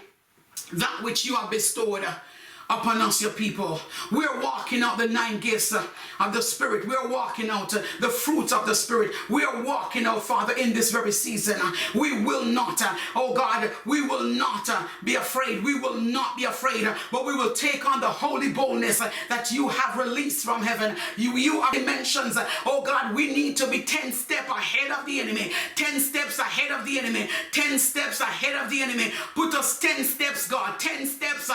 that which you have bestowed upon us, your people. We're walking out the nine gifts of the Spirit. We're walking out the fruits of the Spirit. We're walking out, Father, in this very season. We will not, oh God, we will not be afraid. We will not be afraid, but we will take on the holy boldness that you have released from heaven. You, you are dimensions. Oh God, we need to be 10 steps ahead of the enemy, 10 steps ahead of the enemy, 10 steps ahead of the enemy. Put us 10 steps, God, 10 steps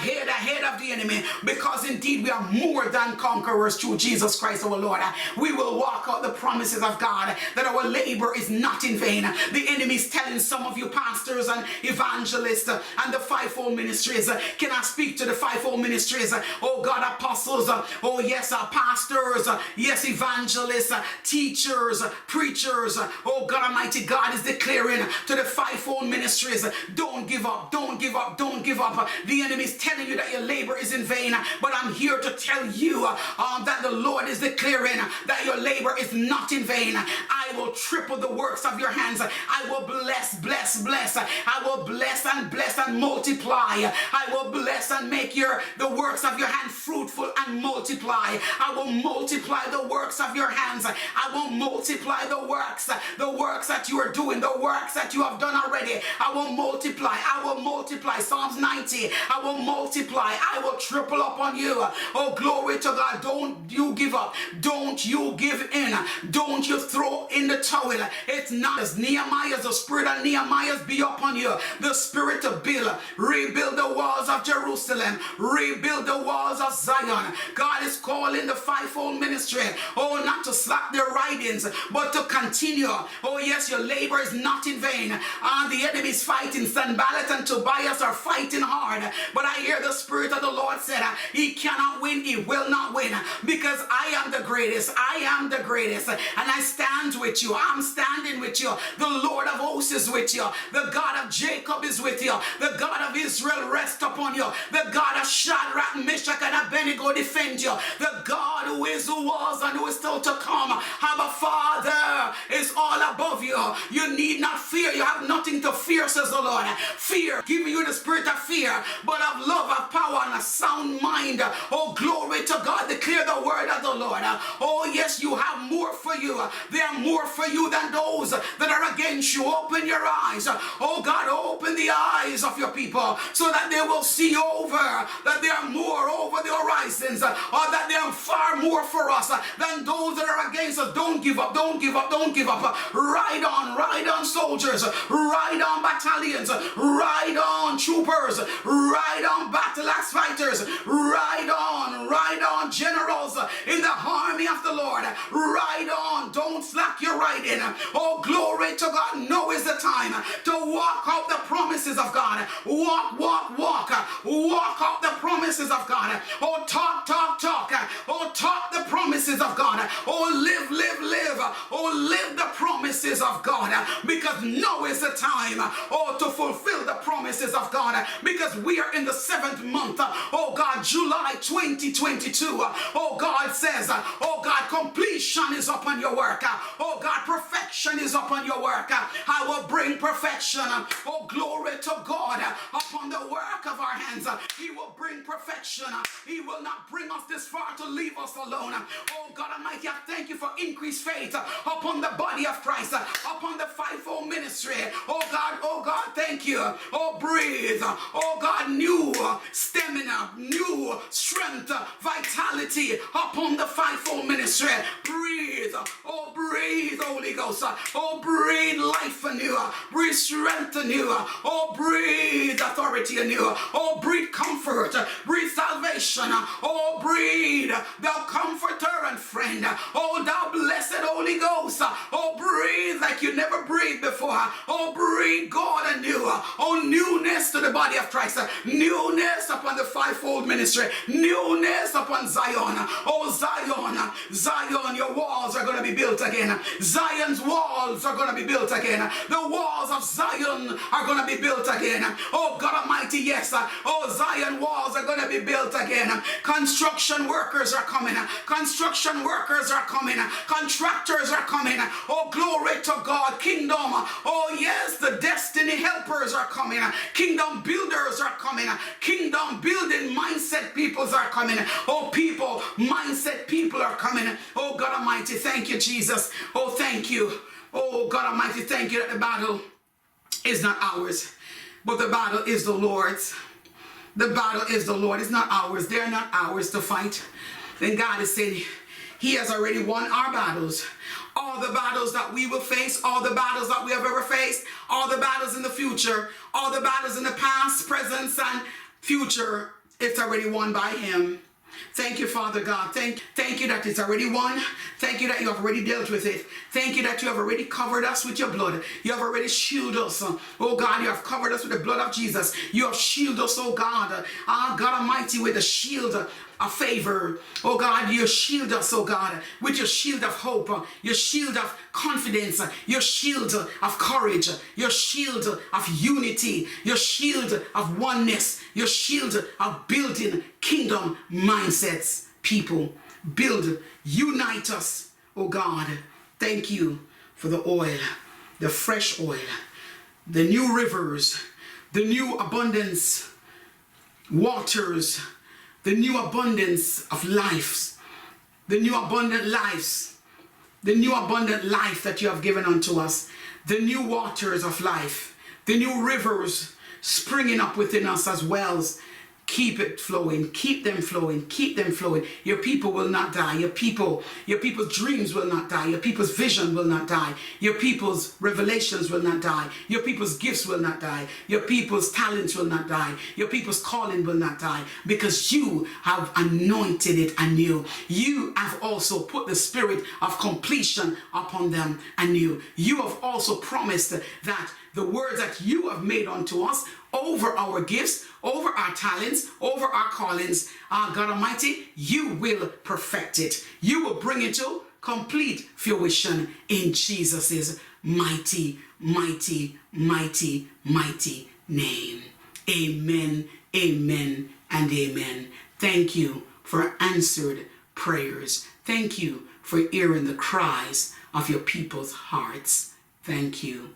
ahead, ahead of the enemy because indeed we are more than conquerors through Jesus Christ our Lord. We will walk out the promises of God that our labor is not in vain. The enemy is telling some of you pastors and evangelists and the fivefold ministries. Can I speak to the fivefold ministries? Oh God, apostles. Oh yes, uh, pastors. Yes, evangelists, uh, teachers, uh, preachers. Oh God Almighty, God is declaring to the fivefold ministries, don't give up, don't give up, don't give up. The enemy is telling you that your labor is in vain. But I'm here to tell you um, that the Lord is declaring that your labor is not in vain. I will triple the works of your hands. I will bless, bless, bless. I will bless and bless and multiply. I will bless and make your the works of your hand fruitful and multiply. I will multiply the works of your hands. I will multiply the works, the works that you are doing, the works that you have done already. I will multiply. I will multiply. Psalms 90. I will multiply. I will triple up on you. Oh, glory to God. Don't you give up. Don't you give in. Don't you throw in the towel. It's not as Nehemiah's, the spirit of Nehemiah's be upon you. The spirit to build, rebuild the walls of Jerusalem, rebuild the walls of Zion. God is calling the fivefold ministry, oh, not to slack their writings, but to continue. Oh, yes, your labor is not in vain. Uh, the enemy is fighting. Sanballat and Tobias are fighting hard. But I hear the Spirit of the Lord said, uh, He cannot win, He will not win, because I am the greatest. I am the greatest. And I stand with you. I'm standing with you. The Lord of hosts is with you. The God of Jacob is with you. The God of Israel rest upon you. The God of Shadrach, Meshach, and Abednego defend you. The God who is, who was, and who is still to come. Our Father is all above you. You need not fear. You have nothing to fear, says the Lord. Fear, giving you the spirit of fear, but of love, of power, and a sound mind. Oh, glory to God. Declare the word of the Lord. Oh, yes, you have more for you. There are more for you than those that are against you. Open your eyes. Oh, God, open the eyes of your people so that they will see over, that there are more over the horizons, or that there are far more for us than those that are against us. Don't give up. Don't give up. Don't give up. Ride on. Ride on, soldiers. Ride on, battalions. Ride on, troopers. Ride on, battle axe fighters. Ride on. Ride on, generals in the army of the Lord. Ride on. Don't slack your riding. Oh, glory to God. Now is the time to walk out the promises of God. Walk, walk, walk. Walk out the promises of God. Oh, talk, talk, talk. Oh, talk the promises of God. Oh, live, live, live. Oh, live the promises of God. Because now is the time. Oh, to fulfill the promises of God. Because we are in the seventh month. Oh, God, July 2022. Oh, God says, Oh, God, completion is upon your work. Oh, God, perfection is upon your work. I will bring perfection. Oh, glory to God upon the work of our hands. He will bring perfection. He will not bring us this far to leave us alone. Oh, God Almighty, I thank you for increased faith upon the body of Christ, upon the fivefold ministry. Oh, God, oh, God, thank you. Oh, breathe. Oh, God, new stamina, new strength, vitality upon the fivefold ministry. Breathe. Breathe, Holy Ghost. Oh, breathe life anew. Breathe strength anew. Oh, breathe authority anew. Oh, breathe comfort. Breathe salvation. Oh, breathe thou comforter and friend. Oh, thou blessed Holy Ghost. Oh, breathe like you never breathed before. Oh, breathe God anew. Oh, newness to the body of Christ. Newness upon the fivefold ministry. Newness upon Zion. Oh, Zion. Zion, your walls are going to be built again. Zion's walls are going to be built again. The walls of Zion are going to be built again. Oh, God Almighty, yes. Oh, Zion walls are going to be built again. Construction workers are coming. Construction workers are coming. Contractors are coming. Oh, glory to God. Kingdom. Oh, yes. The destiny helpers are coming. Kingdom builders are coming. Kingdom building mindset peoples are coming. Oh, people, mindset people are coming. Oh, God Almighty, thank you, Jesus. Oh, thank you. Oh, God Almighty, thank you that the battle is not ours, but the battle is the Lord's. The battle is the Lord. It's not ours. They're not ours to fight. Then God is saying, He has already won our battles. All the battles that we will face, all the battles that we have ever faced, all the battles in the future, all the battles in the past, present, and future, it's already won by Him. Thank you, Father God. Thank, thank you that it's already won. Thank you that you have already dealt with it. Thank you that you have already covered us with your blood. You have already shielded us. Oh God, you have covered us with the blood of Jesus. You have shielded us, oh God. Ah, God Almighty, with the shield of favor. Oh God, you shield us, oh God, with your shield of hope, your shield of confidence, your shield of courage, your shield of unity, your shield of oneness, your shield of building kingdom mindsets. People, build, unite us, oh God. Thank you for the oil, the fresh oil, the new rivers, the new abundance waters, the new abundance of lives, the new abundant lives, the new abundant life that you have given unto us, the new waters of life, the new rivers springing up within us as wells keep it flowing. Keep them flowing. Keep them flowing. Your people will not die. Your people your people's dreams will not die. Your people's vision will not die. Your people's revelations will not die. Your people's gifts will not die. Your people's talents will not die. Your people's calling will not die because you have anointed it anew. You have also put the spirit of completion upon them anew. You have also promised that the words that you have made unto us over our gifts, over our talents, over our callings, uh, God Almighty, you will perfect it. You will bring it to complete fruition in Jesus' mighty, mighty, mighty, mighty name. Amen, amen, and amen. Thank you for answered prayers. Thank you for hearing the cries of your people's hearts. Thank you.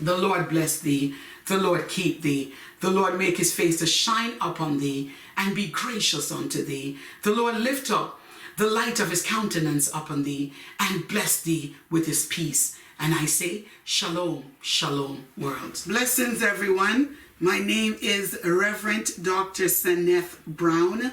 The Lord bless thee. The Lord keep thee. The Lord make his face to shine upon thee and be gracious unto thee. The Lord lift up the light of his countenance upon thee and bless thee with his peace. And I say, Shalom, Shalom, world. Blessings, everyone. My name is Reverend Dr. Seneth Brown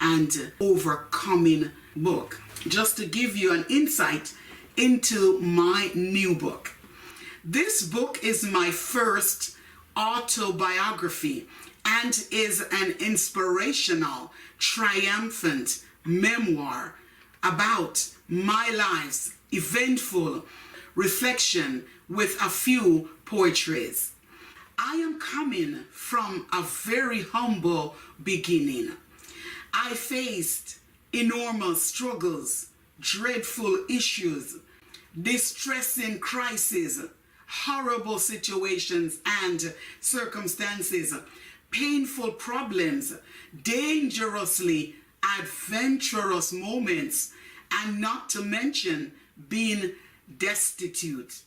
and overcoming book. Just to give you an insight into my new book. This book is my first autobiography and is an inspirational, triumphant memoir about my life's eventful reflection with a few poetries. I am coming from a very humble beginning. I faced enormous struggles, dreadful issues, distressing crises, horrible situations and circumstances, painful problems, dangerously adventurous moments, and not to mention being destitute.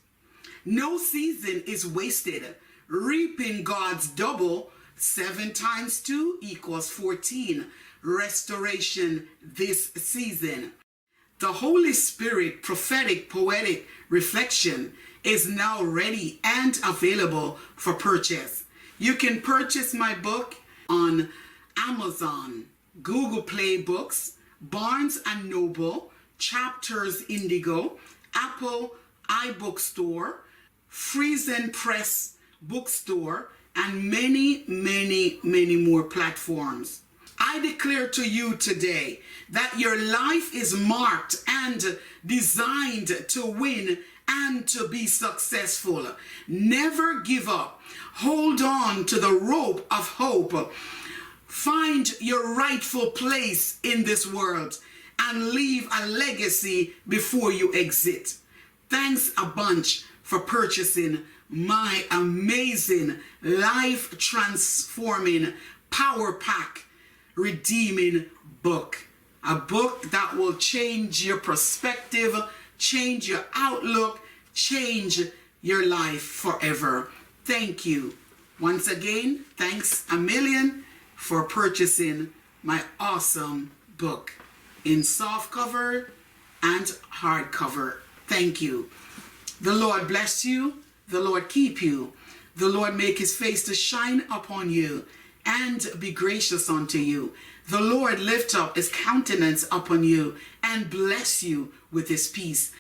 No season is wasted. Reaping God's double, seven times two equals 14 restoration this season. The Holy Spirit prophetic poetic reflection is now ready and available for purchase. You can purchase my book on Amazon, Google Play Books, Barnes and Noble, Chapters Indigo, Apple iBookstore, Friesen Press Bookstore, and many, many, many more platforms. I declare to you today that your life is marked and designed to win and to be successful. Never give up. Hold on to the rope of hope. Find your rightful place in this world and leave a legacy before you exit. Thanks a bunch for purchasing my amazing life transforming power pack redeeming book. A book that will change your perspective, change your outlook, change your life forever. Thank you. Once again, thanks a million for purchasing my awesome book in soft cover and hardcover. Thank you. The Lord bless you. The Lord keep you. The Lord make his face to shine upon you and be gracious unto you. The Lord lift up his countenance upon you and bless you with his peace.